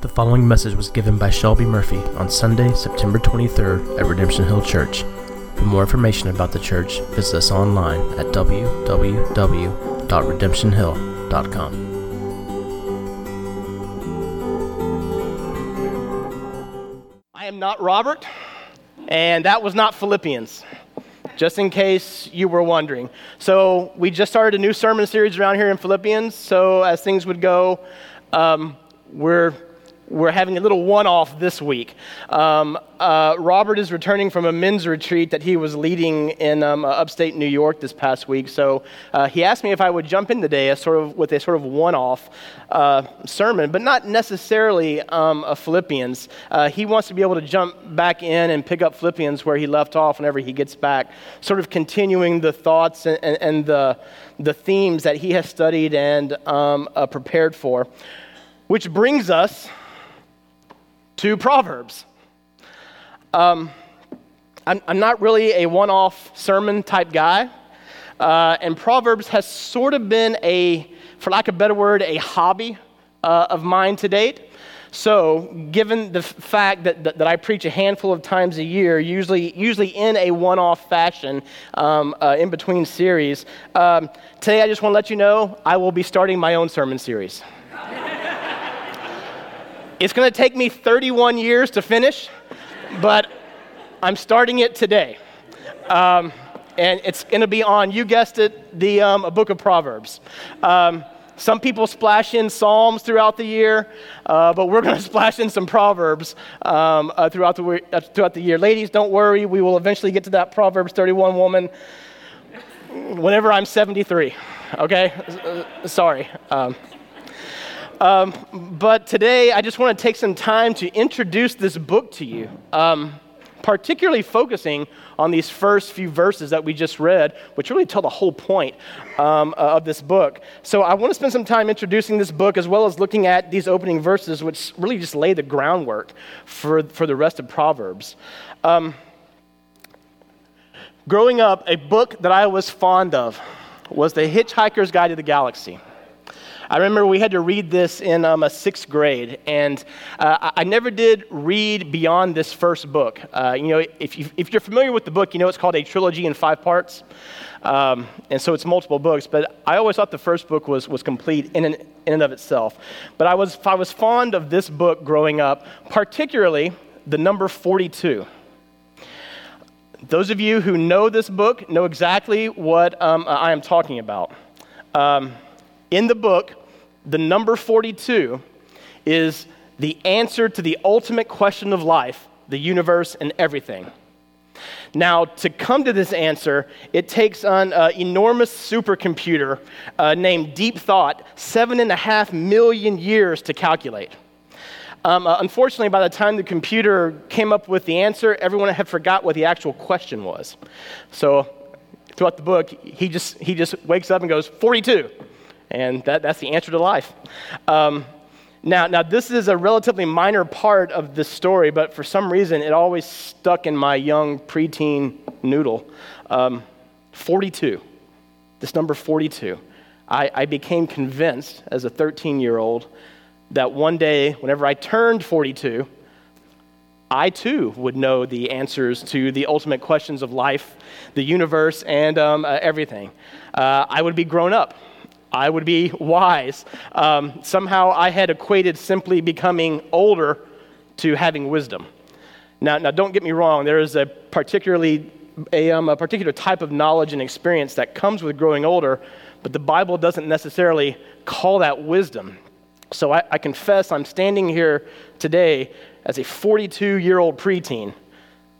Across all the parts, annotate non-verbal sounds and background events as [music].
The following message was given by Shelby Murphy on Sunday, September 23rd at Redemption Hill Church. For more information about the church, visit us online at www.redemptionhill.com. I am not Robert, and that was not Philippians, just in case you were wondering. So, we just started a new sermon series around here in Philippians. So, as things would go, um, we're we're having a little one off this week. Um, uh, Robert is returning from a men's retreat that he was leading in um, uh, upstate New York this past week. So uh, he asked me if I would jump in today a sort of, with a sort of one off uh, sermon, but not necessarily um, a Philippians. Uh, he wants to be able to jump back in and pick up Philippians where he left off whenever he gets back, sort of continuing the thoughts and, and, and the, the themes that he has studied and um, uh, prepared for. Which brings us to Proverbs. Um, I'm, I'm, not really a one off sermon type guy, uh, and Proverbs has sort of been a, for lack of a better word, a hobby uh, of mine to date. So, given the fact that, that, that, I preach a handful of times a year, usually, usually in a one off fashion um, uh, in between series, um, today I just want to let you know I will be starting my own sermon series. It's going to take me 31 years to finish, but I'm starting it today. Um, and it's going to be on, you guessed it, the um, a book of Proverbs. Um, some people splash in Psalms throughout the year, uh, but we're going [laughs] to splash in some Proverbs um, uh, throughout, the, uh, throughout the year. Ladies, don't worry, we will eventually get to that Proverbs 31 woman whenever I'm 73, okay? Uh, sorry. Um, um, but today, I just want to take some time to introduce this book to you, um, particularly focusing on these first few verses that we just read, which really tell the whole point um, uh, of this book. So, I want to spend some time introducing this book as well as looking at these opening verses, which really just lay the groundwork for, for the rest of Proverbs. Um, growing up, a book that I was fond of was The Hitchhiker's Guide to the Galaxy. I remember we had to read this in um, a sixth grade, and uh, I never did read beyond this first book. Uh, you know, if, you, if you're familiar with the book, you know it's called a trilogy in five parts. Um, and so it's multiple books, but I always thought the first book was, was complete in, in and of itself. But I was, I was fond of this book growing up, particularly the number 42. Those of you who know this book know exactly what um, I am talking about. Um, in the book, the number 42 is the answer to the ultimate question of life, the universe, and everything. Now, to come to this answer, it takes an uh, enormous supercomputer uh, named Deep Thought seven and a half million years to calculate. Um, uh, unfortunately, by the time the computer came up with the answer, everyone had forgot what the actual question was. So, throughout the book, he just, he just wakes up and goes, 42. And that, that's the answer to life. Um, now, now, this is a relatively minor part of the story, but for some reason it always stuck in my young preteen noodle. Um, 42, this number 42. I, I became convinced as a 13 year old that one day, whenever I turned 42, I too would know the answers to the ultimate questions of life, the universe, and um, uh, everything. Uh, I would be grown up. I would be wise. Um, somehow I had equated simply becoming older to having wisdom. Now, now don't get me wrong, there is a particularly a, um, a particular type of knowledge and experience that comes with growing older, but the Bible doesn't necessarily call that wisdom. So I, I confess I'm standing here today as a 42 year old preteen,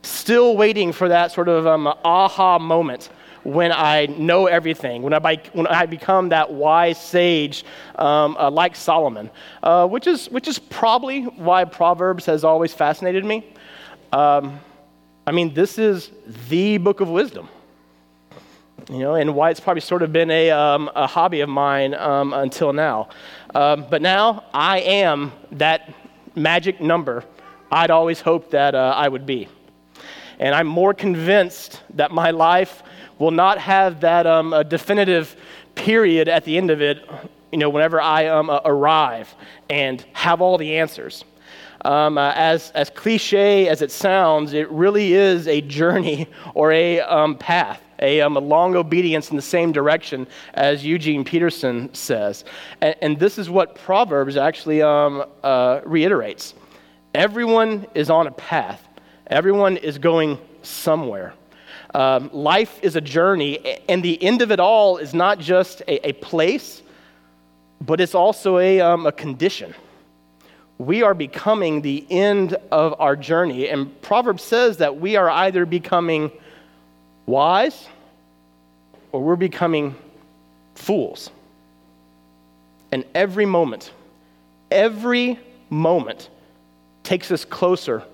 still waiting for that sort of um, aha moment when I know everything, when I, when I become that wise sage um, uh, like Solomon, uh, which, is, which is probably why Proverbs has always fascinated me. Um, I mean, this is the book of wisdom. You know, and why it's probably sort of been a, um, a hobby of mine um, until now. Um, but now I am that magic number I'd always hoped that uh, I would be. And I'm more convinced that my life will not have that um, definitive period at the end of it, you know, whenever I um, arrive and have all the answers. Um, uh, as, as cliche as it sounds, it really is a journey [laughs] or a um, path, a, um, a, long obedience in the same direction, as Eugene Peterson says. And, and this is what Proverbs actually um, uh, reiterates everyone is on a path, everyone is going somewhere. Um, life is a journey, and the end of it all is not just a, a place, but it's also a, um, a condition. We are becoming the end of our journey, and Proverbs says that we are either becoming wise or we're becoming fools. And every moment, every moment takes us closer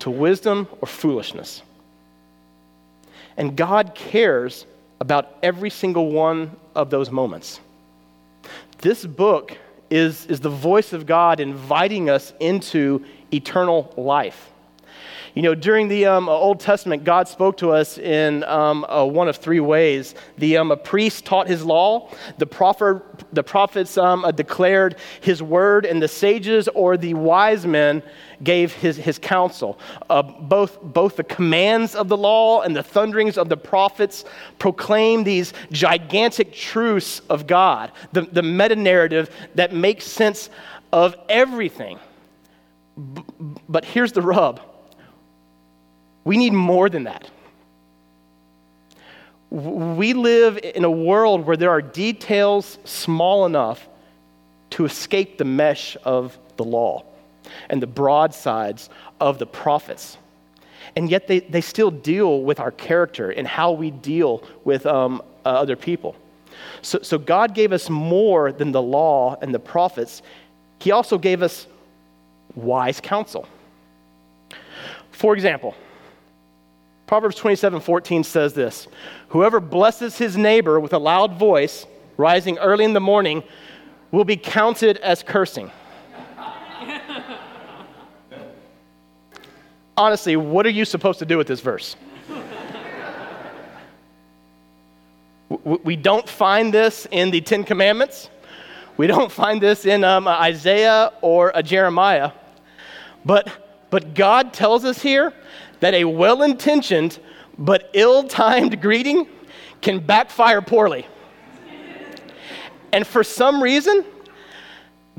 to wisdom or foolishness. And God cares about every single one of those moments. This book is, is the voice of God inviting us into eternal life. You know, during the um, Old Testament, God spoke to us in um, uh, one of three ways. The um, a priest taught his law, the, prophet, the prophets um, uh, declared his word, and the sages or the wise men gave his, his counsel. Uh, both, both the commands of the law and the thunderings of the prophets proclaim these gigantic truths of God, the, the meta narrative that makes sense of everything. B- but here's the rub we need more than that. We live in a world where there are details small enough to escape the mesh of the law and the broadsides of the prophets. And yet they, they still deal with our character and how we deal with um, uh, other people. So, so God gave us more than the law and the prophets, He also gave us wise counsel. For example, Proverbs 27 14 says this Whoever blesses his neighbor with a loud voice, rising early in the morning, will be counted as cursing. [laughs] Honestly, what are you supposed to do with this verse? [laughs] we don't find this in the Ten Commandments. We don't find this in um, Isaiah or Jeremiah. But, but God tells us here that a well intentioned but ill timed greeting can backfire poorly. And for some reason,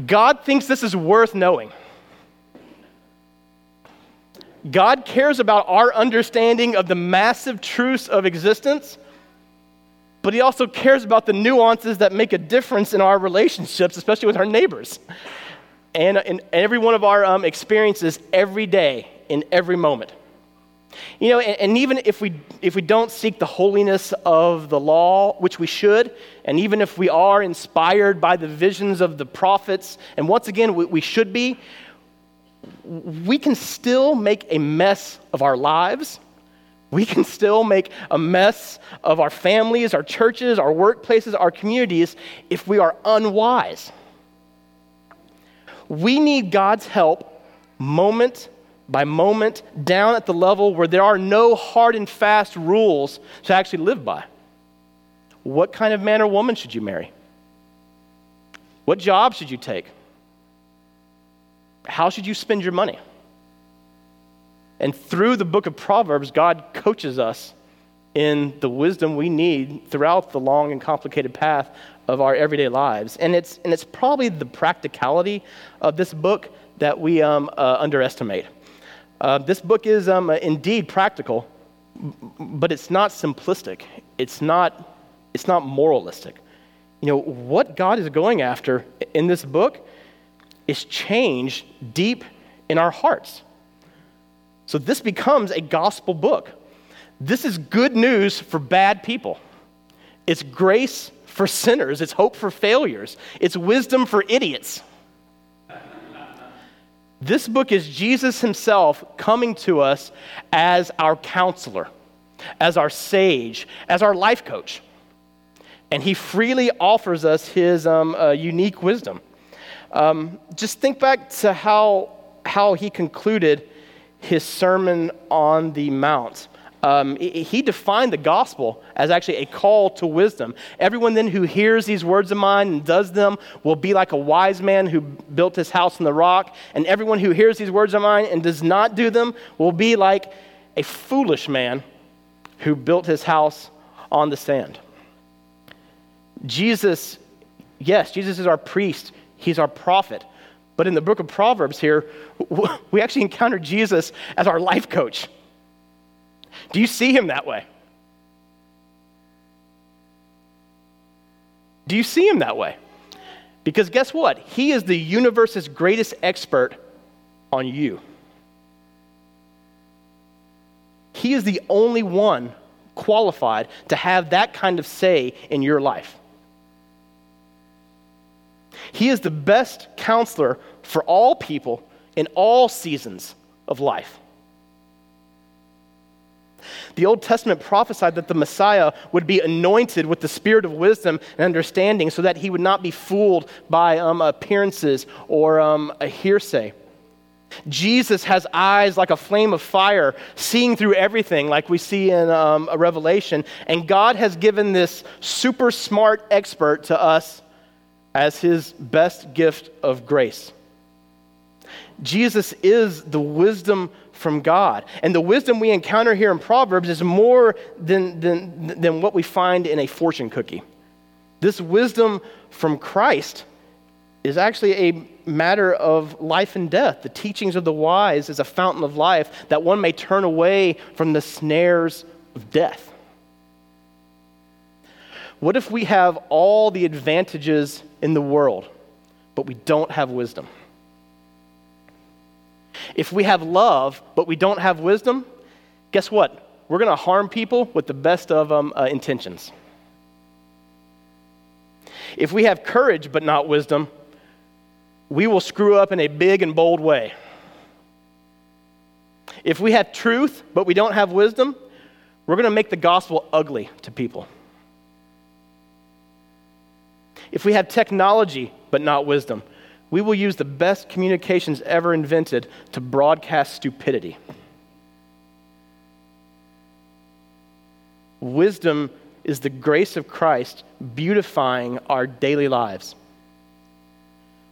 God thinks this is worth knowing. God cares about our understanding of the massive truths of existence, but He also cares about the nuances that make a difference in our relationships, especially with our neighbors, and in every one of our um, experiences every day, in every moment. You know, and, and, even if we, if we don't seek the holiness of the law, which we should, and even if we are inspired by the visions of the prophets, and once again, we, we should be, we can still make a mess of our lives. We can still make a mess of our families, our churches, our workplaces, our communities if we are unwise. We need God's help moment by moment down at the level where there are no hard and fast rules to actually live by. What kind of man or woman should you marry? What job should you take? How should you spend your money? And through the book of Proverbs, God coaches us in the wisdom we need throughout the long and complicated path of our everyday lives. And it's, and it's probably the practicality of this book that we um, uh, underestimate. Uh, this book is um, indeed practical, but it's not simplistic. It's not, it's not moralistic. You know, what God is going after in this book is change deep in our hearts. So this becomes a gospel book. This is good news for bad people. It's grace for sinners. It's hope for failures. It's wisdom for idiots. This book is Jesus himself coming to us as our counselor, as our sage, as our life coach. And he freely offers us his um, uh, unique wisdom. Um, just think back to how, how he concluded his Sermon on the Mount. Um, he defined the gospel as actually a call to wisdom. Everyone then who hears these words of mine and does them will be like a wise man who built his house on the rock. And everyone who hears these words of mine and does not do them will be like a foolish man who built his house on the sand. Jesus, yes, Jesus is our priest, he's our prophet. But in the book of Proverbs here, [laughs] we actually encounter Jesus as our life coach. Do you see him that way? Do you see him that way? Because guess what? He is the universe's greatest expert on you. He is the only one qualified to have that kind of say in your life. He is the best counselor for all people in all seasons of life. The Old Testament prophesied that the Messiah would be anointed with the spirit of wisdom and understanding so that he would not be fooled by um, appearances or um, a hearsay. Jesus has eyes like a flame of fire, seeing through everything, like we see in um, a Revelation. And God has given this super smart expert to us as his best gift of grace. Jesus is the wisdom from God. And the wisdom we encounter here in Proverbs is more than, than, than what we find in a fortune cookie. This wisdom from Christ is actually a matter of life and death. The teachings of the wise is a fountain of life that one may turn away from the snares of death. What if we have all the advantages in the world, but we don't have wisdom? If we have love, but we don't have wisdom, guess what? We're going to harm people with the best of um, uh, intentions. If we have courage, but not wisdom, we will screw up in a big and bold way. If we have truth, but we don't have wisdom, we're going to make the gospel ugly to people. If we have technology, but not wisdom, we will use the best communications ever invented to broadcast stupidity. Wisdom is the grace of Christ beautifying our daily lives.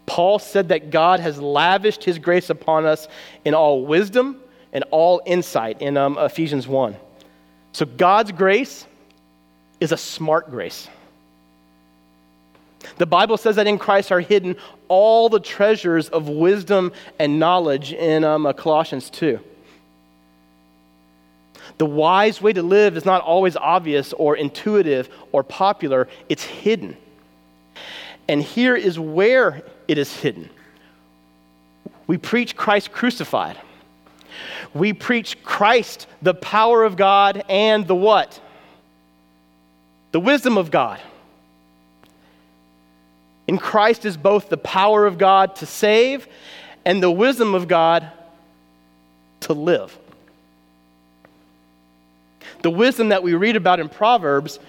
Paul said that God has lavished his grace upon us in all wisdom and all insight in um, Ephesians 1. So God's grace is a smart grace. The Bible says that in Christ are hidden all the treasures of wisdom and knowledge in um, uh, Colossians 2. The wise way to live is not always obvious or intuitive or popular, it's hidden. And here is where it is hidden. We preach Christ crucified. We preach Christ, the power of God, and the what? The wisdom of God. In Christ is both the power of God to save and the wisdom of God to live. The wisdom that we read about in Proverbs,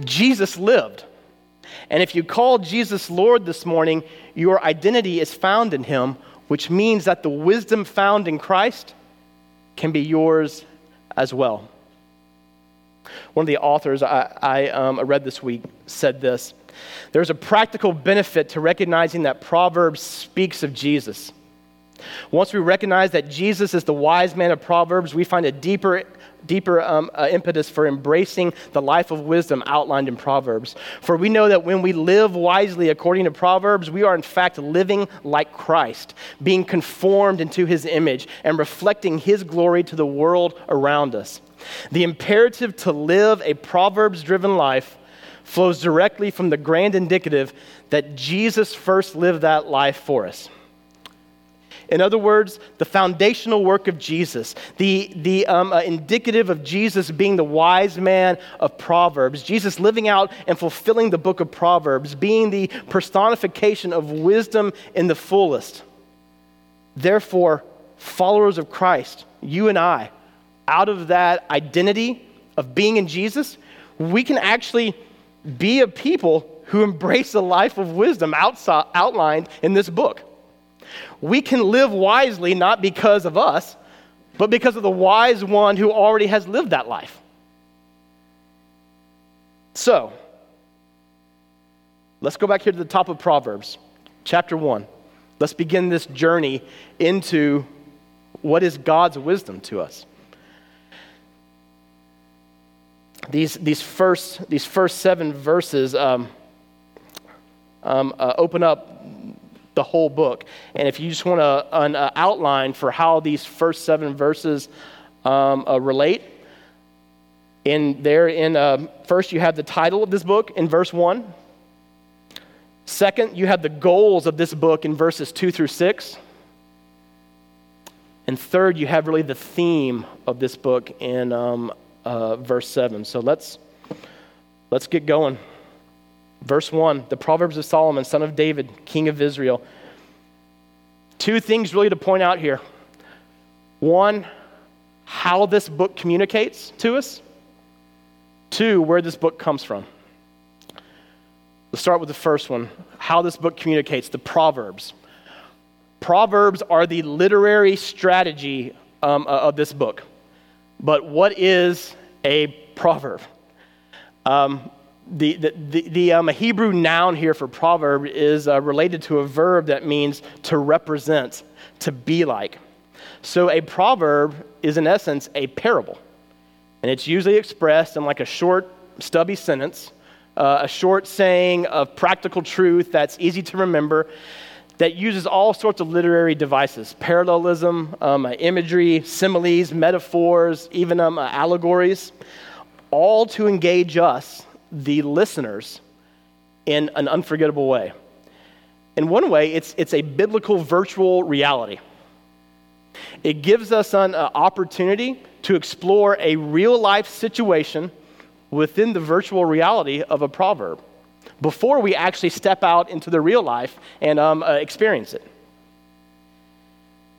Jesus lived. And if you call Jesus Lord this morning, your identity is found in him, which means that the wisdom found in Christ can be yours as well. One of the authors I, I um, read this week said this There's a practical benefit to recognizing that Proverbs speaks of Jesus. Once we recognize that Jesus is the wise man of Proverbs, we find a deeper deeper um, uh, impetus for embracing the life of wisdom outlined in Proverbs. For we know that when we live wisely according to Proverbs, we are in fact living like Christ, being conformed into his image and reflecting his glory to the world around us. The imperative to live a Proverbs driven life flows directly from the grand indicative that Jesus first lived that life for us. In other words, the foundational work of Jesus, the, the um, uh, indicative of Jesus being the wise man of Proverbs, Jesus living out and fulfilling the book of Proverbs, being the personification of wisdom in the fullest. Therefore, followers of Christ, you and I, out of that identity of being in Jesus, we can actually be a people who embrace a life of wisdom outside, outlined in this book. We can live wisely not because of us, but because of the wise one who already has lived that life. So, let's go back here to the top of Proverbs, chapter 1. Let's begin this journey into what is God's wisdom to us. These, these, first, these first seven verses um, um, uh, open up the whole book. And if you just want an uh, outline for how these first seven verses um, uh, relate, in there, in uh, first you have the title of this book in verse one. Second, you have the goals of this book in verses two through six. And third, you have really the theme of this book in um, uh, verse 7. So let's, let's get going. Verse 1 The Proverbs of Solomon, son of David, king of Israel. Two things really to point out here. One, how this book communicates to us. Two, where this book comes from. Let's start with the first one how this book communicates, the Proverbs. Proverbs are the literary strategy um, uh, of this book. But what is a proverb? Um, the, the, the, the um, Hebrew noun here for proverb is uh, related to a verb that means to represent, to be like. So a proverb is, in essence, a parable. And it's usually expressed in like a short, stubby sentence, uh, a short saying of practical truth that's easy to remember that uses all sorts of literary devices parallelism, um, uh, imagery, similes, metaphors, even um, uh, allegories, all to engage us, the listeners, in an unforgettable way. In one way, it's, it's a biblical virtual reality. It gives us an uh, opportunity to explore a real life situation within the virtual reality of a proverb before we actually step out into the real life and um, uh, experience it.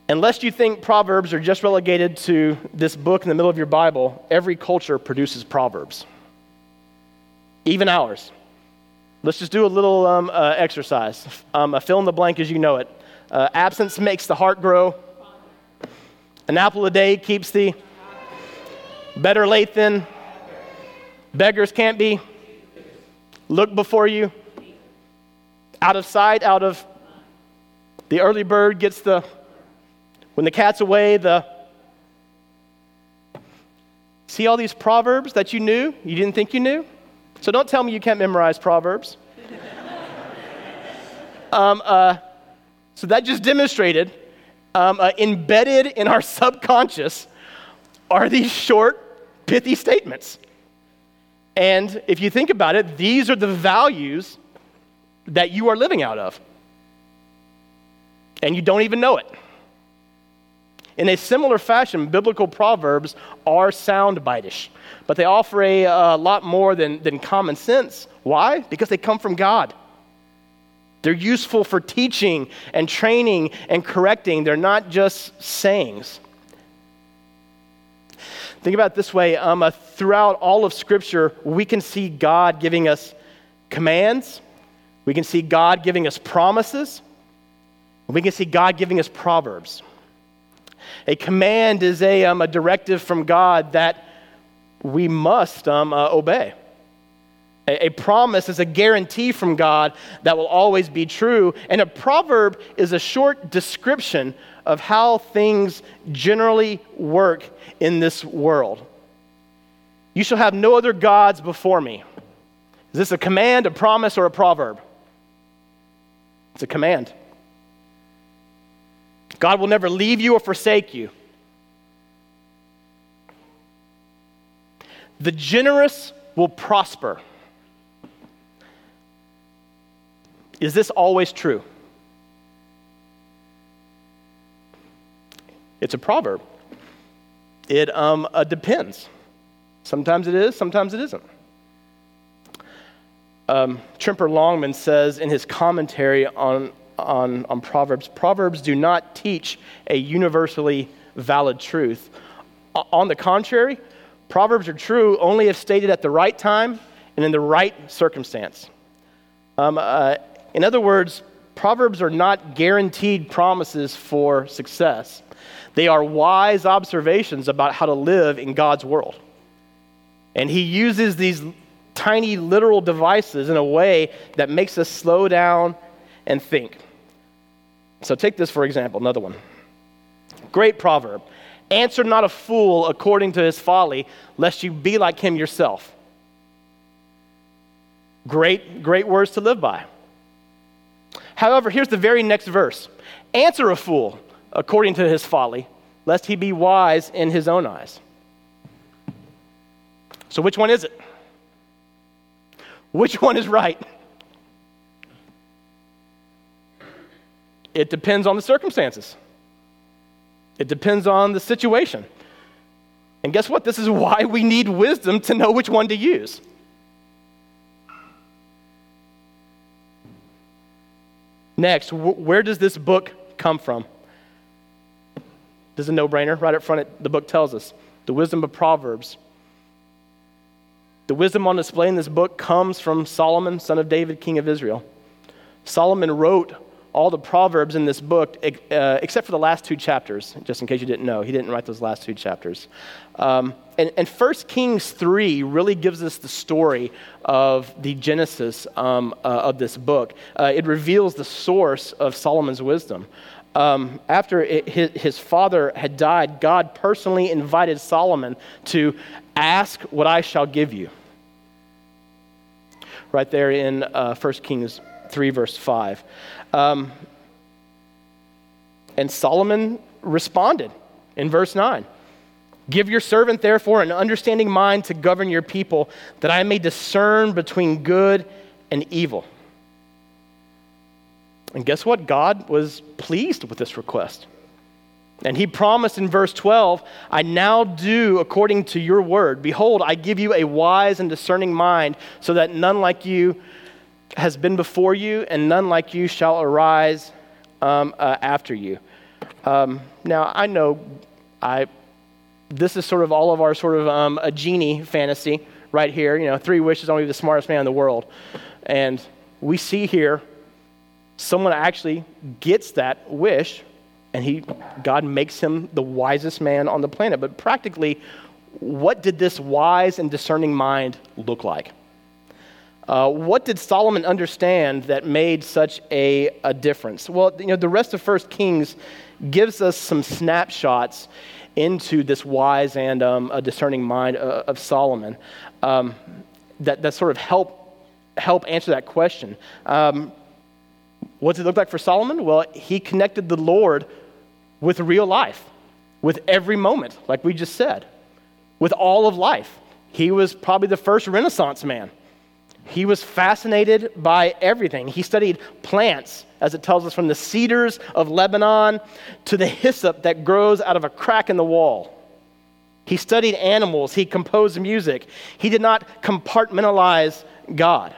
Unless you think Proverbs are just relegated to this book in the middle of your Bible, every culture produces Proverbs, even ours. Let's just do a little um, uh, exercise. Um, fill in the blank as you know it. Uh, absence makes the heart grow. An apple a day keeps the better late than beggars can't be. Look before you. Out of sight, out of the early bird gets the, when the cat's away, the. See all these proverbs that you knew, you didn't think you knew? So don't tell me you can't memorize proverbs. [laughs] um, uh, so that just demonstrated um, uh, embedded in our [laughs] subconscious are these short, pithy statements. And if you think about it, these are the values that you are living out of. And you don't even know it. In a similar fashion, biblical proverbs are soundbite-ish, but they offer a, a lot more than, than common sense. Why? Because they come from God. They're useful for teaching and training and correcting. They're not just sayings. Think about this way um, uh, throughout all of Scripture, we can see God giving us commands, we can see God giving us promises, we can see God giving us proverbs. A command is a, um, a directive from God that we must um, uh, obey. A, a promise is a guarantee from God that will always be true. And a proverb is a short description of how things generally work in this world. You shall have no other gods before me. Is this a command, a promise, or a proverb? It's a command. God will never leave you or forsake you. The generous will prosper. Is this always true? It's a proverb. It um, uh, depends. Sometimes it is, sometimes it isn't. Um, Tremper Longman says in his commentary on, on, on Proverbs Proverbs do not teach a universally valid truth. On the contrary, Proverbs are true only if stated at the right time and in the right circumstance. Um, uh, in other words, Proverbs are not guaranteed promises for success. They are wise observations about how to live in God's world. And he uses these tiny literal devices in a way that makes us slow down and think. So take this for example, another one. Great proverb. Answer not a fool according to his folly, lest you be like him yourself. Great, great words to live by. However, here's the very next verse Answer a fool according to his folly, lest he be wise in his own eyes. So, which one is it? Which one is right? It depends on the circumstances. It depends on the situation. And guess what? This is why we need wisdom to know which one to use. Next, where does this book come from? This is a no brainer. Right up front, it, the book tells us the wisdom of Proverbs. The wisdom on display in this book comes from Solomon, son of David, king of Israel. Solomon wrote all the Proverbs in this book, uh, except for the last two chapters, just in case you didn't know. He didn't write those last two chapters. Um, and, and 1 Kings 3 really gives us the story of the genesis um, uh, of this book. Uh, it reveals the source of Solomon's wisdom. Um, after it, his, his father had died, God personally invited Solomon to ask what I shall give you. Right there in uh, 1 Kings 3, verse 5. Um, and Solomon responded in verse 9 Give your servant, therefore, an understanding mind to govern your people, that I may discern between good and evil. And guess what? God was pleased with this request. And he promised in verse 12, I now do according to your word. Behold, I give you a wise and discerning mind, so that none like you has been before you, and none like you shall arise um, uh, after you. Um, now, I know I, this is sort of all of our sort of um, a genie fantasy right here. You know, three wishes, only the smartest man in the world. And we see here someone actually gets that wish, and he, God makes him the wisest man on the planet. But practically, what did this wise and discerning mind look like? Uh, what did Solomon understand that made such a, a difference? Well, you know, the rest of First Kings gives us some snapshots into this wise and um, a discerning mind uh, of Solomon um, that, that sort of help help answer that question. Um, what did it look like for Solomon? Well, he connected the Lord with real life, with every moment, like we just said, with all of life. He was probably the first Renaissance man. He was fascinated by everything. He studied plants, as it tells us, from the cedars of Lebanon to the hyssop that grows out of a crack in the wall. He studied animals. He composed music. He did not compartmentalize God.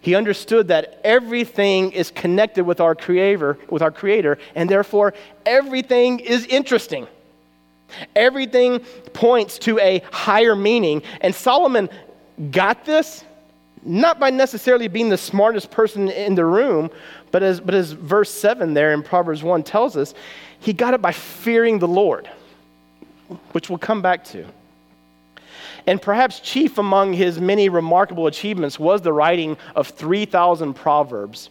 He understood that everything is connected with our creator, with our creator, and therefore everything is interesting. Everything points to a higher meaning. And Solomon got this not by necessarily being the smartest person in the room, but as, but as verse 7 there in Proverbs 1 tells us, he got it by fearing the Lord, which we'll come back to. And perhaps chief among his many remarkable achievements was the writing of 3,000 Proverbs.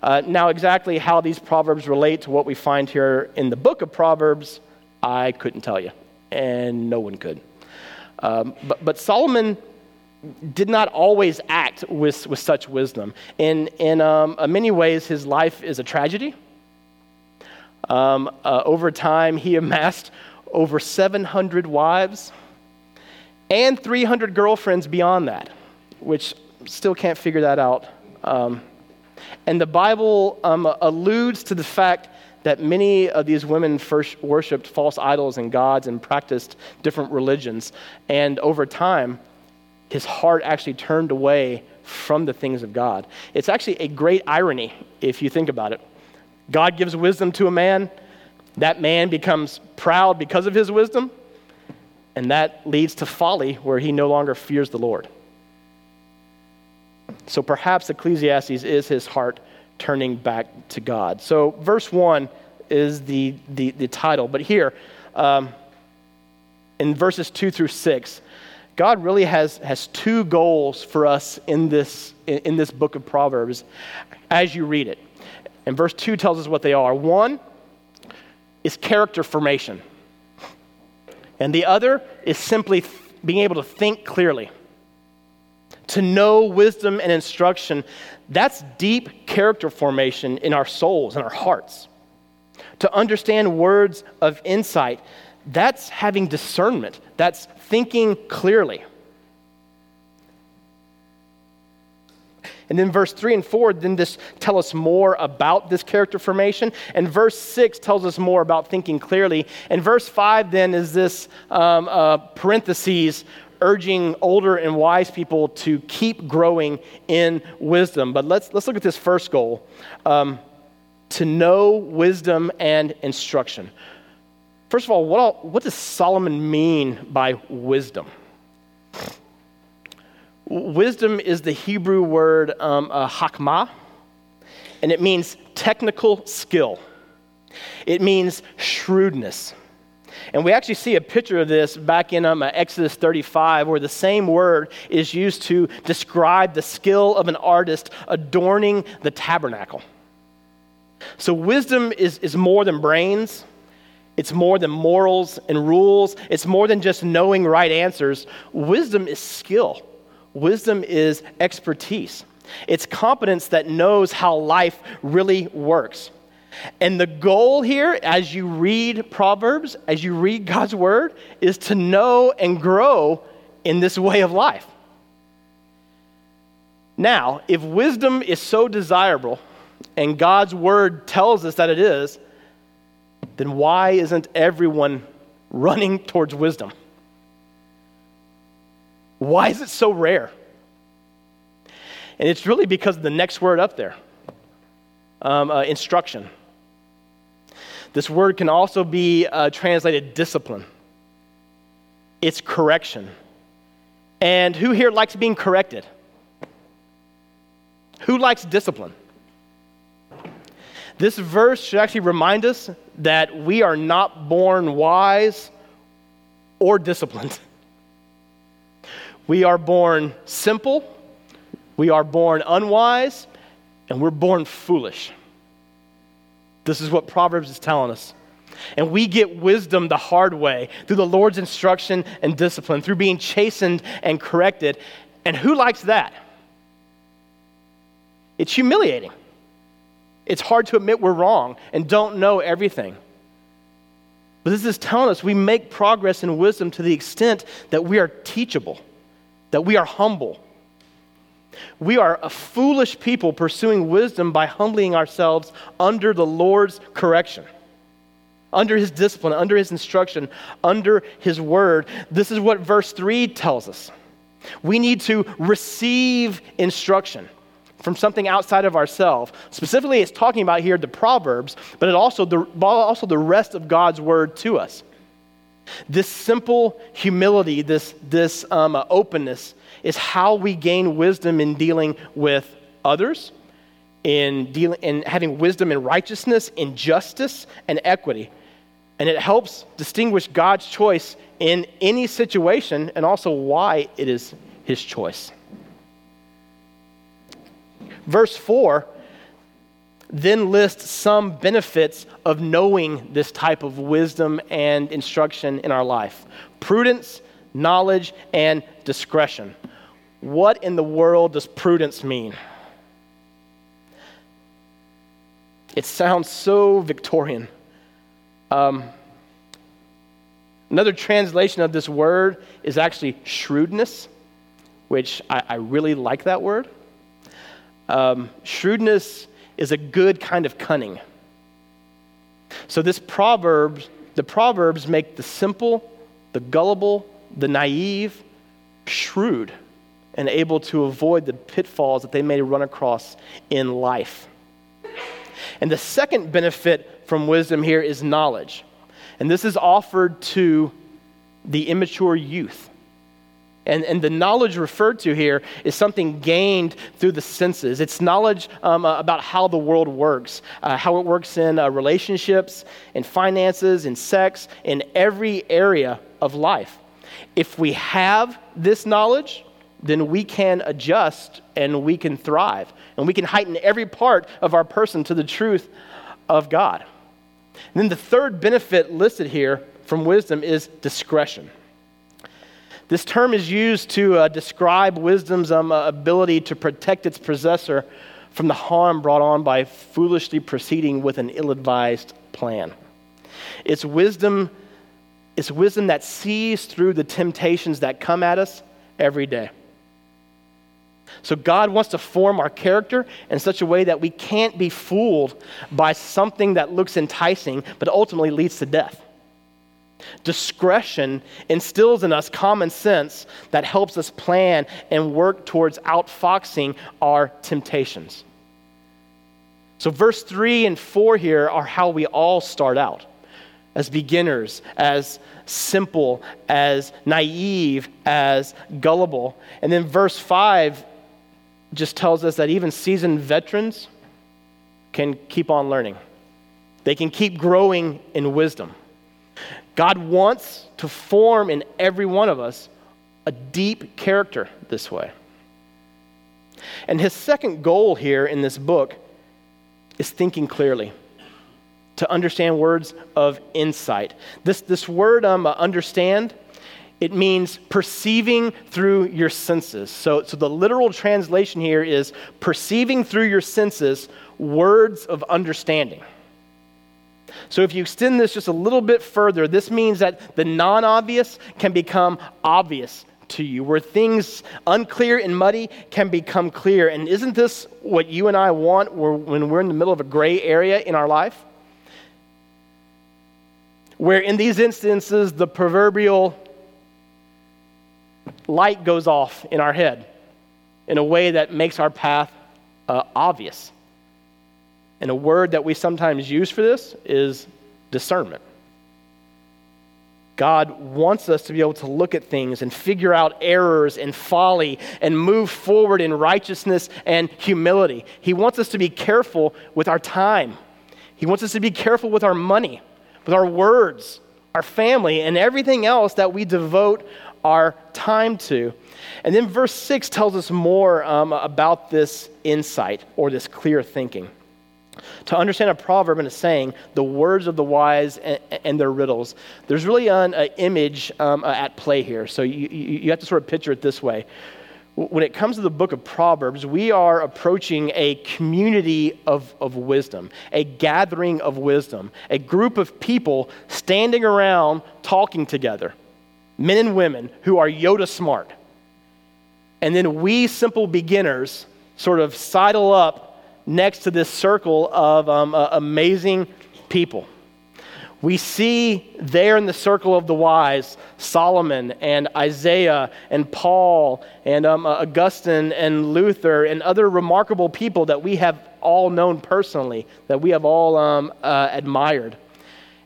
Uh, now, exactly how these Proverbs relate to what we find here in the book of Proverbs, I couldn't tell you, and no one could. Um, but, but Solomon did not always act with, with such wisdom. In, in um, uh, many ways, his life is a tragedy. Um, uh, over time, he amassed over 700 wives and 300 girlfriends beyond that, which still can't figure that out. Um, and the Bible um, alludes to the fact that many of these women first worshiped false idols and gods and practiced different religions. And over time, his heart actually turned away from the things of God. It's actually a great irony if you think about it. God gives wisdom to a man, that man becomes proud because of his wisdom, and that leads to folly where he no longer fears the Lord. So perhaps Ecclesiastes is his heart turning back to God. So, verse 1 is the, the, the title. But here, um, in verses 2 through 6, God really has, has two goals for us in this, in, this book of Proverbs as you read it. And verse 2 tells us what they are. One is character formation, and the other is simply being able to think clearly. To know wisdom and instruction, that's deep character formation in our souls and our hearts. To understand words of insight, that's having discernment, that's thinking clearly. And then verse 3 and 4 then just tell us more about this character formation. And verse 6 tells us more about thinking clearly. And verse 5 then is this um, uh, parentheses urging older and wise people to keep growing in wisdom. But let's, let's look at this first goal um, to know wisdom and instruction. First of all, what, all, what does Solomon mean by wisdom? Wisdom is the Hebrew word um, uh, hakmah, and it means technical skill. It means shrewdness. And we actually see a picture of this back in um, Exodus 35, where the same word is used to describe the skill of an artist adorning the tabernacle. So, wisdom is, is more than brains, it's more than morals and rules. It's more than just knowing right answers. Wisdom is skill, wisdom is expertise. It's competence that knows how life really works. And the goal here, as you read Proverbs, as you read God's word, is to know and grow in this way of life. Now, if wisdom is so desirable, and God's word tells us that it is, then why isn't everyone running towards wisdom? Why is it so rare? And it's really because of the next word up there um, uh, instruction. This word can also be uh, translated discipline, it's correction. And who here likes being corrected? Who likes discipline? This verse should actually remind us that we are not born wise or disciplined. [laughs] We are born simple, we are born unwise, and we're born foolish. This is what Proverbs is telling us. And we get wisdom the hard way through the Lord's instruction and discipline, through being chastened and corrected. And who likes that? It's humiliating. It's hard to admit we're wrong and don't know everything. But this is telling us we make progress in wisdom to the extent that we are teachable, that we are humble. We are a foolish people pursuing wisdom by humbling ourselves under the Lord's correction, under his discipline, under his instruction, under his word. This is what verse 3 tells us. We need to receive instruction from something outside of ourselves. Specifically, it's talking about here the Proverbs, but it also the, also the rest of God's word to us. This simple humility, this, this um, uh, openness, is how we gain wisdom in dealing with others, in, dealing, in having wisdom in righteousness, in justice, and equity. And it helps distinguish God's choice in any situation and also why it is his choice. Verse 4 then lists some benefits of knowing this type of wisdom and instruction in our life prudence, knowledge, and discretion. What in the world does prudence mean? It sounds so Victorian. Um, another translation of this word is actually shrewdness, which I, I really like that word. Um, shrewdness is a good kind of cunning. So this proverb, the proverbs make the simple, the gullible, the naive shrewd and able to avoid the pitfalls that they may run across in life. And the second benefit from wisdom here is knowledge. And this is offered to the immature youth. And, and the knowledge referred to here is something gained through the senses. It's knowledge um, uh, about how the world works, uh, how it works in uh, relationships, in finances, in sex, in every area of life. If we have this knowledge, then we can adjust and we can thrive. And we can heighten every part of our person to the truth of God. And then the third benefit listed here from wisdom is discretion. This term is used to uh, describe wisdom's um, uh, ability to protect its possessor from the harm brought on by foolishly proceeding with an ill advised plan. It's wisdom, it's wisdom that sees through the temptations that come at us every day. So, God wants to form our character in such a way that we can't be fooled by something that looks enticing but ultimately leads to death. Discretion instills in us common sense that helps us plan and work towards outfoxing our temptations. So, verse 3 and 4 here are how we all start out as beginners, as simple, as naive, as gullible. And then verse 5 just tells us that even seasoned veterans can keep on learning, they can keep growing in wisdom. God wants to form in every one of us a deep character this way. And his second goal here in this book is thinking clearly, to understand words of insight. This, this word, um, understand, it means perceiving through your senses. So, so the literal translation here is perceiving through your senses words of understanding. So, if you extend this just a little bit further, this means that the non obvious can become obvious to you, where things unclear and muddy can become clear. And isn't this what you and I want when we're in the middle of a gray area in our life? Where in these instances, the proverbial light goes off in our head in a way that makes our path uh, obvious. And a word that we sometimes use for this is discernment. God wants us to be able to look at things and figure out errors and folly and move forward in righteousness and humility. He wants us to be careful with our time. He wants us to be careful with our money, with our words, our family, and everything else that we devote our time to. And then verse 6 tells us more um, about this insight or this clear thinking. To understand a proverb and a saying, the words of the wise and, and their riddles, there's really an, image um, at play here. So you, you, you have to sort of picture it this way. When it comes to the book of Proverbs, we are approaching a community of, of wisdom, a gathering of wisdom, a group of people standing around talking together, men and women who are Yoda smart. And then we, simple beginners, sort of sidle up next to this circle of um, uh, amazing people. We see there in the circle of the wise Solomon and Isaiah and Paul and um, uh, Augustine and Luther and other remarkable people that we have all known personally, that we have all um, uh, admired.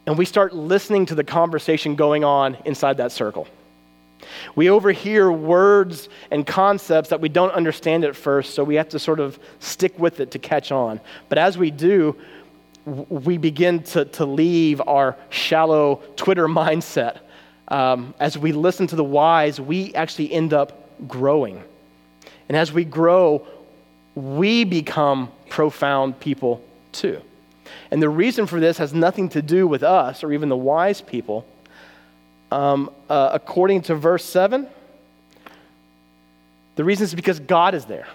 And we start listening to the conversation going on inside that circle. We overhear words and concepts that we don't understand at first, so we have to sort of stick with it to catch on. But as we do, we begin to, to leave our shallow Twitter [laughs] mindset. Um, as we listen to the wise, we actually end up growing. And as we grow, we become profound people too. And the reason for this has nothing to do with us or even the wise people um, uh, according to verse 7, the reason is because God is there.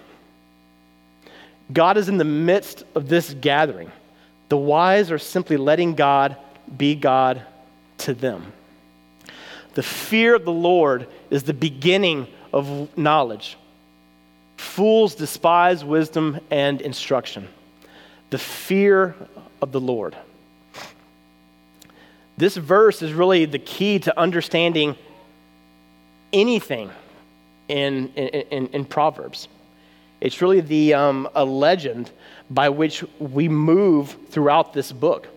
God is in the midst of this gathering. The wise are simply letting God be God to them. The fear of the Lord is the beginning of knowledge. Fools despise wisdom and instruction. The fear of the Lord. This verse is really the key to understanding anything in, in, in Proverbs. It's really the, um, a legend by which we move throughout this book.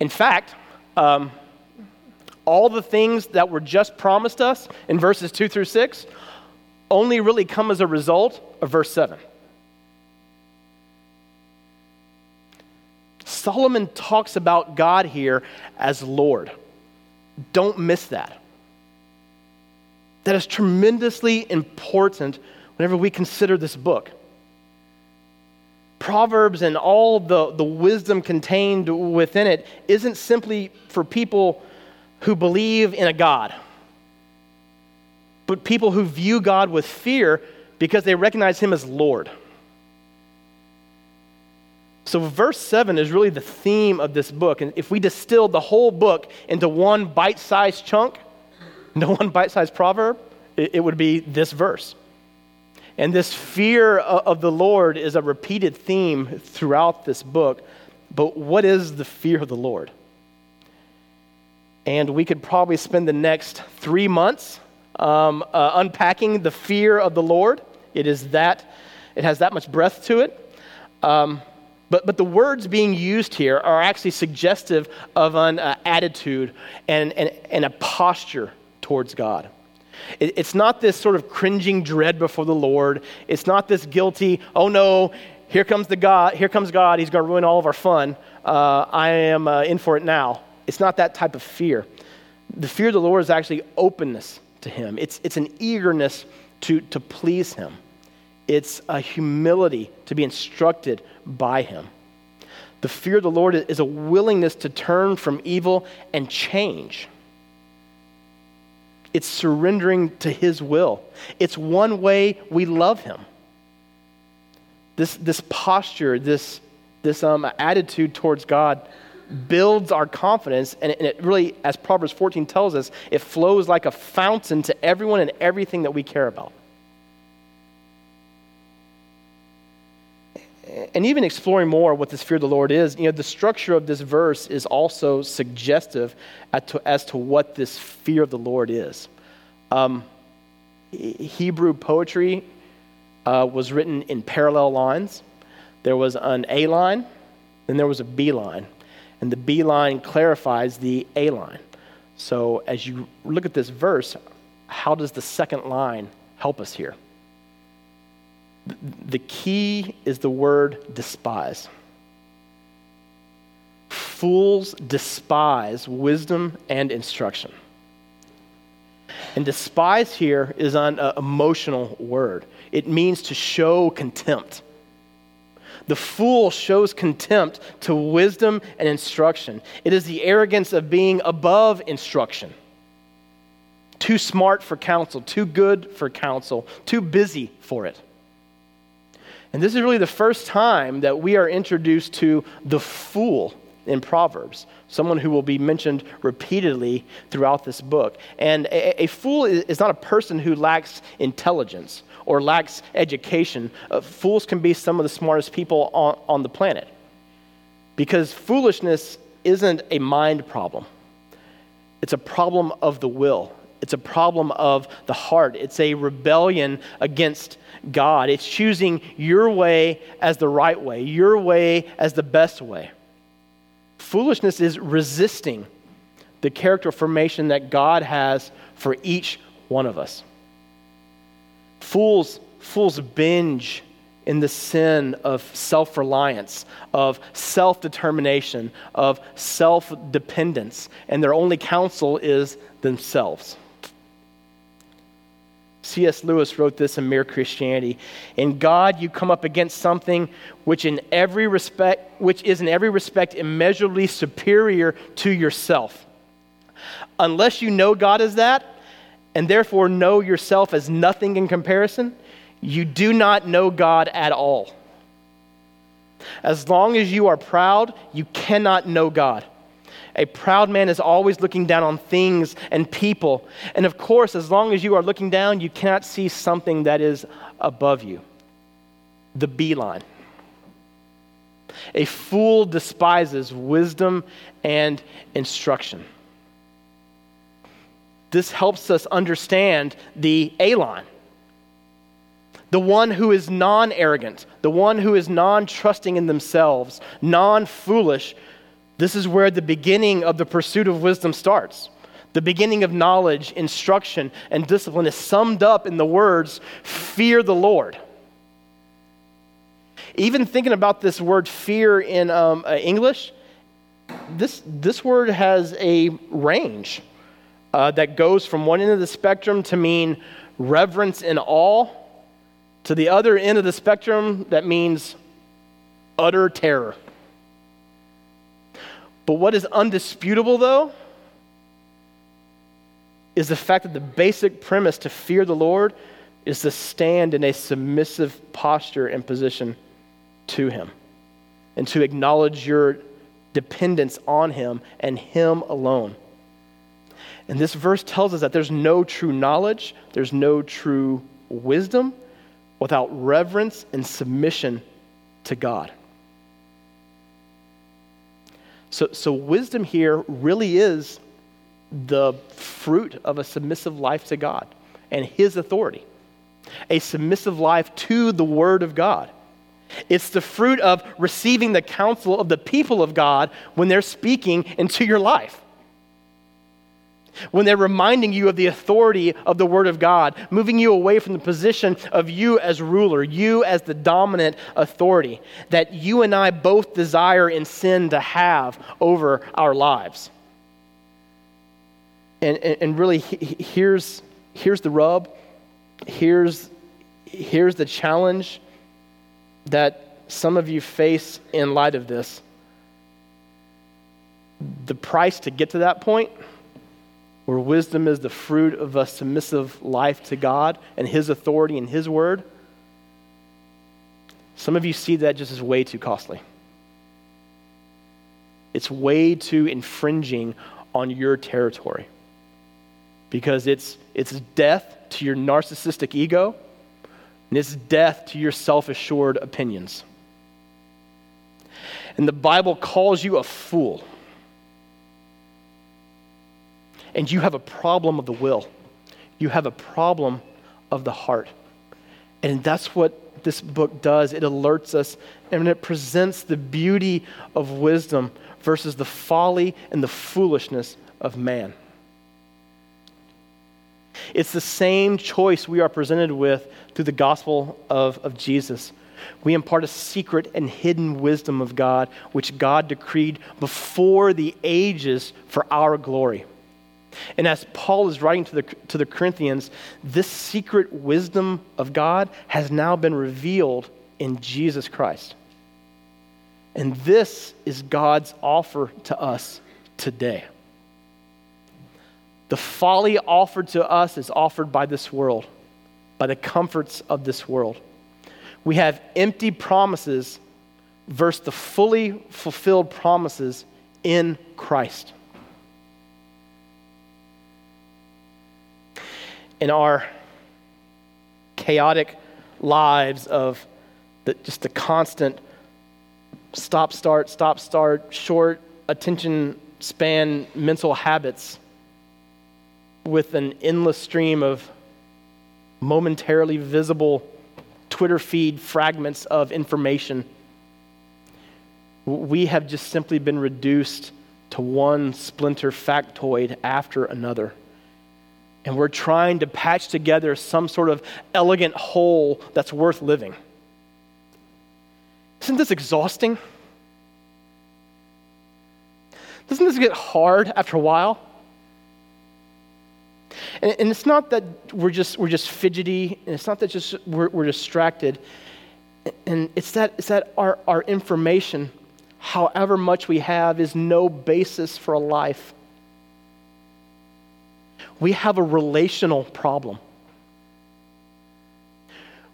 In fact, um, all the things that were just promised us in verses 2 through 6 only really come as a result of verse 7. Solomon talks about God here as Lord. Don't miss that. That is tremendously important whenever we consider this book. Proverbs and all the, the wisdom contained within it isn't simply for people who believe in a God, but people who view God with fear because they recognize Him as Lord. So, verse 7 is really the theme of this book. And if we distilled the whole book into one bite sized chunk, into one bite sized proverb, it, it would be this verse. And this fear of the Lord is a repeated theme throughout this book. But what is the fear of the Lord? And we could probably spend the next three months um, uh, unpacking the fear of the Lord. It is that, it has that much breadth to it. Um, but, but the words being used here are actually suggestive of an uh, attitude and, and, and a posture towards God. It, it's not this sort of cringing dread before the Lord. It's not this guilty, oh no, here comes the God, here comes God, he's going to ruin all of our fun. Uh, I am uh, in for it now. It's not that type of fear. The fear of the Lord is actually openness to him. It's, it's an eagerness to, to please him. It's a humility to be instructed by him. The fear of the Lord is a willingness to turn from evil and change. It's surrendering to His will. It's one way we love Him. This, this posture, this, this um, attitude towards God builds our confidence, and it, and it really, as Proverbs 14 tells us, it flows like a fountain to everyone and everything that we care about. And even exploring more what this fear of the Lord is, you know, the structure of this verse is also suggestive as to, as to what this fear of the Lord is. Um, Hebrew poetry uh, was written in parallel lines. There was an A line, then there was a B line, and the B line clarifies the A line. So as you look at this verse, how does the second line help us here? The key is the word despise. Fools despise wisdom and instruction. And despise here is an uh, emotional word, it means to show contempt. The fool shows contempt to wisdom and instruction. It is the arrogance of being above instruction. Too smart for counsel, too good for counsel, too busy for it. And this is really the first time that we are introduced to the fool in Proverbs, someone who will be mentioned repeatedly throughout this book. And a, a fool is not a person who lacks intelligence or lacks education. Uh, fools can be some of the smartest people on, on the planet because foolishness isn't a mind problem, it's a problem of the will. It's a problem of the heart. It's a rebellion against God. It's choosing your way as the right way, your way as the best way. Foolishness is resisting the character formation that God has for each one of us. Fools, fools binge in the sin of self reliance, of self determination, of self dependence, and their only counsel is themselves. C.S. Lewis wrote this in Mere Christianity. In God, you come up against something which, in every respect, which is in every respect immeasurably superior to yourself. Unless you know God as that, and therefore know yourself as nothing in comparison, you do not know God at all. As long as you are proud, you cannot know God. A proud man is always looking down on things and people. And of course, as long as you are looking down, you cannot see something that is above you. The B line. A fool despises wisdom and instruction. This helps us understand the A line. The one who is non arrogant, the one who is non trusting in themselves, non foolish, this is where the beginning of the pursuit of wisdom starts. The beginning of knowledge, instruction, and discipline is summed up in the words, fear the Lord. Even thinking about this word fear in um, uh, English, this, this word has a range uh, that goes from one end of the spectrum to mean reverence and awe to the other end of the spectrum that means utter terror. But what is undisputable, though, is the fact that the basic premise to fear the Lord is to stand in a submissive posture and position to Him and to acknowledge your dependence on Him and Him alone. And this verse tells us that there's no true knowledge, there's no true wisdom without reverence and submission to God. So, so wisdom here really is the fruit of a submissive life to God and His authority, a submissive life to the Word of God. It's the fruit of receiving the counsel of the people of God when they're speaking into your life. When they're reminding you of the authority of the Word of God, moving you away from the position of you as ruler, you as the dominant authority that you and I both desire in sin to have over our lives. And, and, and really, here's, here's the rub. Here's, here's the challenge that some of you face in light of this. The price to get to that point, where wisdom is the fruit of a submissive life to God and His authority and His word, some of you see that just as way too costly. It's way too infringing on your territory because it's, it's death to your narcissistic ego and it's death to your self assured opinions. And the Bible calls you a fool. And you have a problem of the will, you have a problem of the heart. And that's what this book does. It alerts us and it presents the beauty of wisdom versus the folly and the foolishness of man. It's the same choice we are presented with through the gospel of, of Jesus. We impart a secret and hidden wisdom of God, which God decreed before the ages for our glory. And as Paul is writing to the, to the Corinthians, this secret wisdom of God has now been revealed in Jesus Christ. And this is God's offer to us today. The folly offered to us is offered by this world, by the comforts of this world. We have empty promises versus the fully fulfilled promises in Christ. In our chaotic lives of the, just the constant stop, start, stop, start, short attention span mental habits with an endless stream of momentarily visible Twitter feed fragments of information. We have just simply been reduced to one splinter factoid after another. And we're trying to patch together some sort of elegant whole that's worth living. Isn't this exhausting? Doesn't this get hard after a while? And, and, it's not that we're just, we're just fidgety, and it's not that just we're, we're distracted. And it's that, it's that our, our information, however much we have, is no basis for a life. We have a relational problem.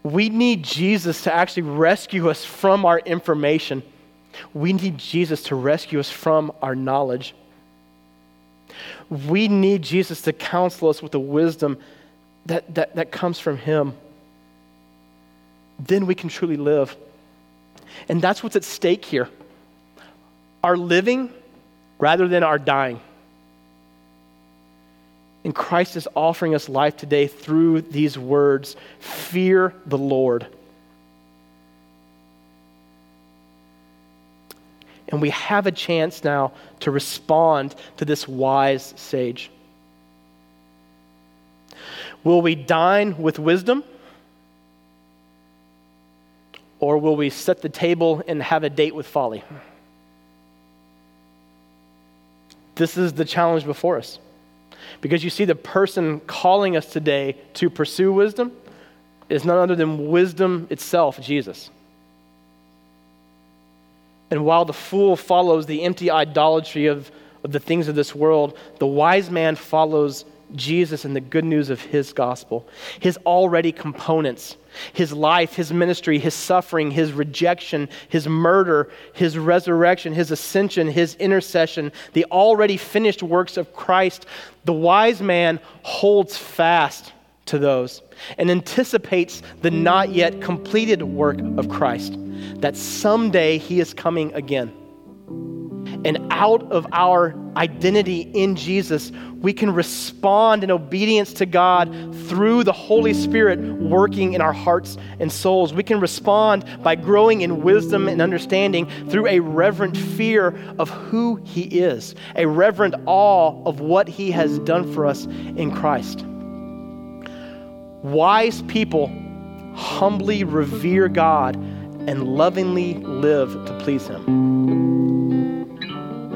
We need Jesus to actually rescue us from our information. We need Jesus to rescue us from our knowledge. We need Jesus to counsel us with the wisdom that, that, that comes from Him. Then we can truly live. And that's what's at stake here our living rather than our dying. And Christ is offering us life today through these words Fear the Lord. And we have a chance now to respond to this wise sage. Will we dine with wisdom? Or will we set the table and have a date with folly? This is the challenge before us. Because you see, the person calling us today to pursue wisdom is none other than wisdom itself, Jesus. And while the fool follows the empty idolatry of, of the things of this world, the wise man follows Jesus and the good news of his gospel, his already components, his life, his ministry, his suffering, his rejection, his murder, his resurrection, his ascension, his intercession, the already finished works of Christ. The wise man holds fast to those and anticipates the not yet completed work of Christ, that someday he is coming again. And out of our identity in Jesus, we can respond in obedience to God through the Holy Spirit working in our hearts and souls. We can respond by growing in wisdom and understanding through a reverent fear of who He is, a reverent awe of what He has done for us in Christ. Wise people humbly revere God and lovingly live to please Him.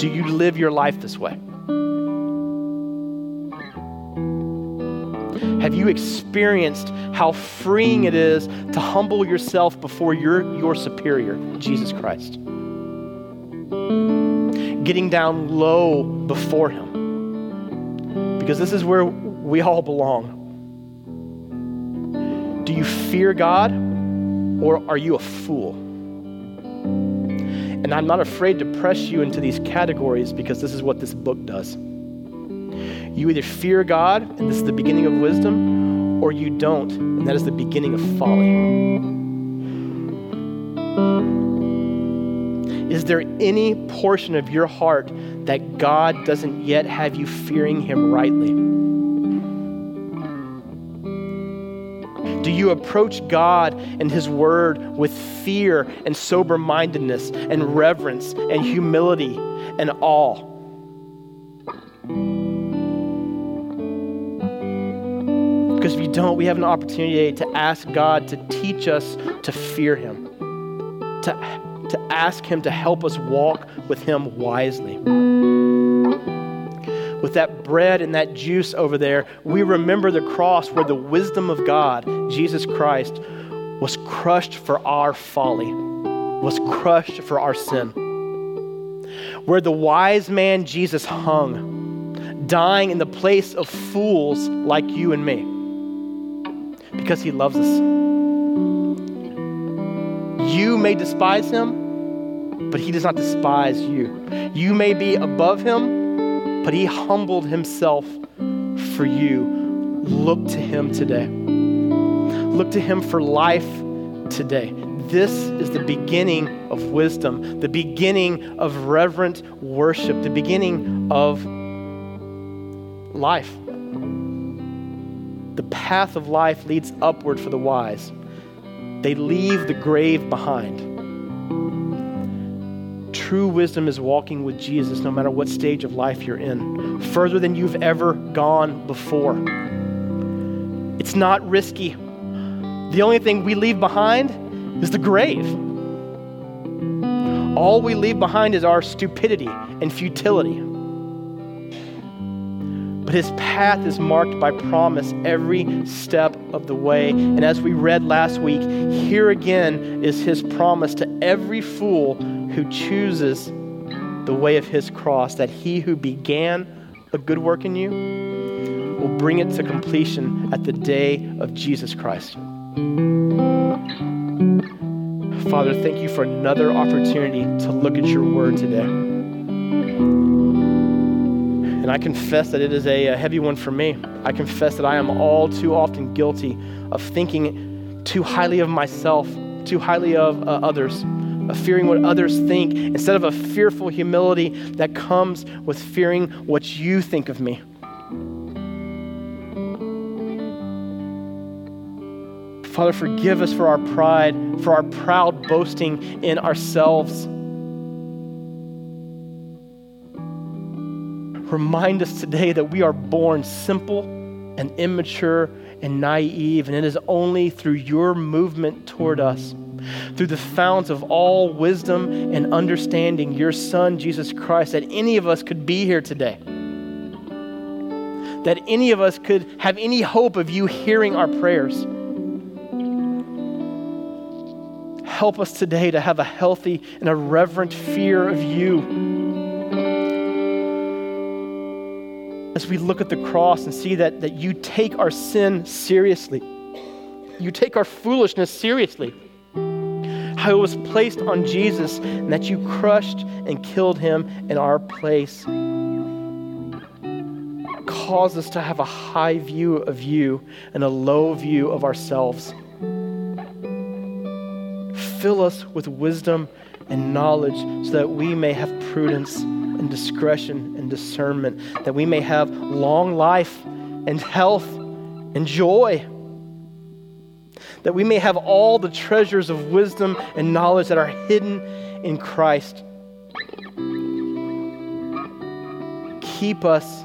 Do you live your life this way? Have you experienced how freeing it is to humble yourself before your, your superior, Jesus Christ? Getting down low before Him. Because this is where we all belong. Do you fear God or are you a fool? And I'm not afraid to press you into these categories because this is what this book does. You either fear God, and this is the beginning of wisdom, or you don't, and that is the beginning of folly. Is there any portion of your heart that God doesn't yet have you fearing Him rightly? Do you approach God and His Word with fear and sober mindedness and reverence and humility and awe? Because if you don't, we have an opportunity to ask God to teach us to fear Him, to, to ask Him to help us walk with Him wisely with that bread and that juice over there, we remember the cross where the wisdom of God, Jesus Christ, was crushed for our folly, was crushed for our sin. Where the wise man Jesus hung, dying in the place of fools like you and me, because he loves us. You may despise him, but he does not despise you. You may be above him, but he humbled himself for you. Look to him today. Look to him for life today. This is the beginning of wisdom, the beginning of reverent worship, the beginning of life. The path of life leads upward for the wise. They leave the grave behind. True wisdom is walking with Jesus no matter what stage of life you're in, further than you've ever gone before. It's not risky. The only thing we leave behind is the grave. All we leave behind is our stupidity and futility. But his path is marked by promise every step of the way. And as we read last week, here again is his promise to every fool who chooses the way of his cross, that he who began a good work in you will bring it to completion at the day of Jesus Christ. Father, thank you for another opportunity to look at your word today. And I confess that it is a, heavy one for me. I confess that I am all too often guilty of thinking too highly of myself, too highly of uh, others of fearing what others think, instead of a fearful humility that comes with fearing what you think of me. Father, forgive us for our pride, for our proud boasting in ourselves. Remind us today that we are born simple and immature and naive, and it is only through your movement toward us, through the fount of all wisdom and understanding, your Son, Jesus Christ, that any of us could be here today. That any of us could have any hope of you hearing our prayers. Help us today to have a healthy and a reverent fear of you. as we look at the cross and see that, that you take our sin seriously. You take our foolishness seriously. It was placed on Jesus and that you crushed and killed him in our place. Cause us to have a high view of you and a low view of ourselves. Fill us with wisdom and knowledge so that we may have prudence and discretion and discernment, that we may have long life and health and joy, that we may have all the treasures of wisdom and knowledge that are hidden in Christ. Keep us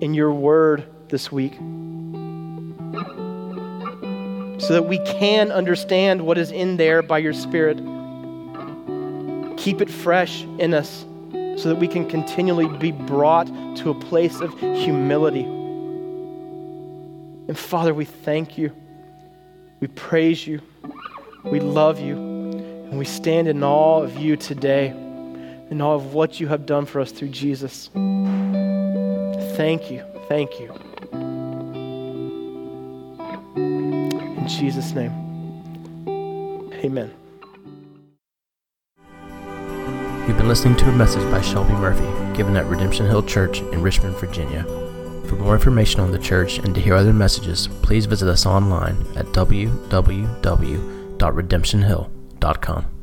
in your word this week so that we can understand what is in there by your Spirit. Keep it fresh in us so that we can continually be brought to a place of humility. And Father, we thank you. We praise you. We love you. And we stand in awe of you today, in awe of what you have done for us through Jesus. Thank you. Thank you. In Jesus' name, amen. You've been listening to a message by Shelby Murphy given at Redemption Hill Church in Richmond, Virginia. For more information on the church and to hear other messages, please visit us online at www.redemptionhill.com.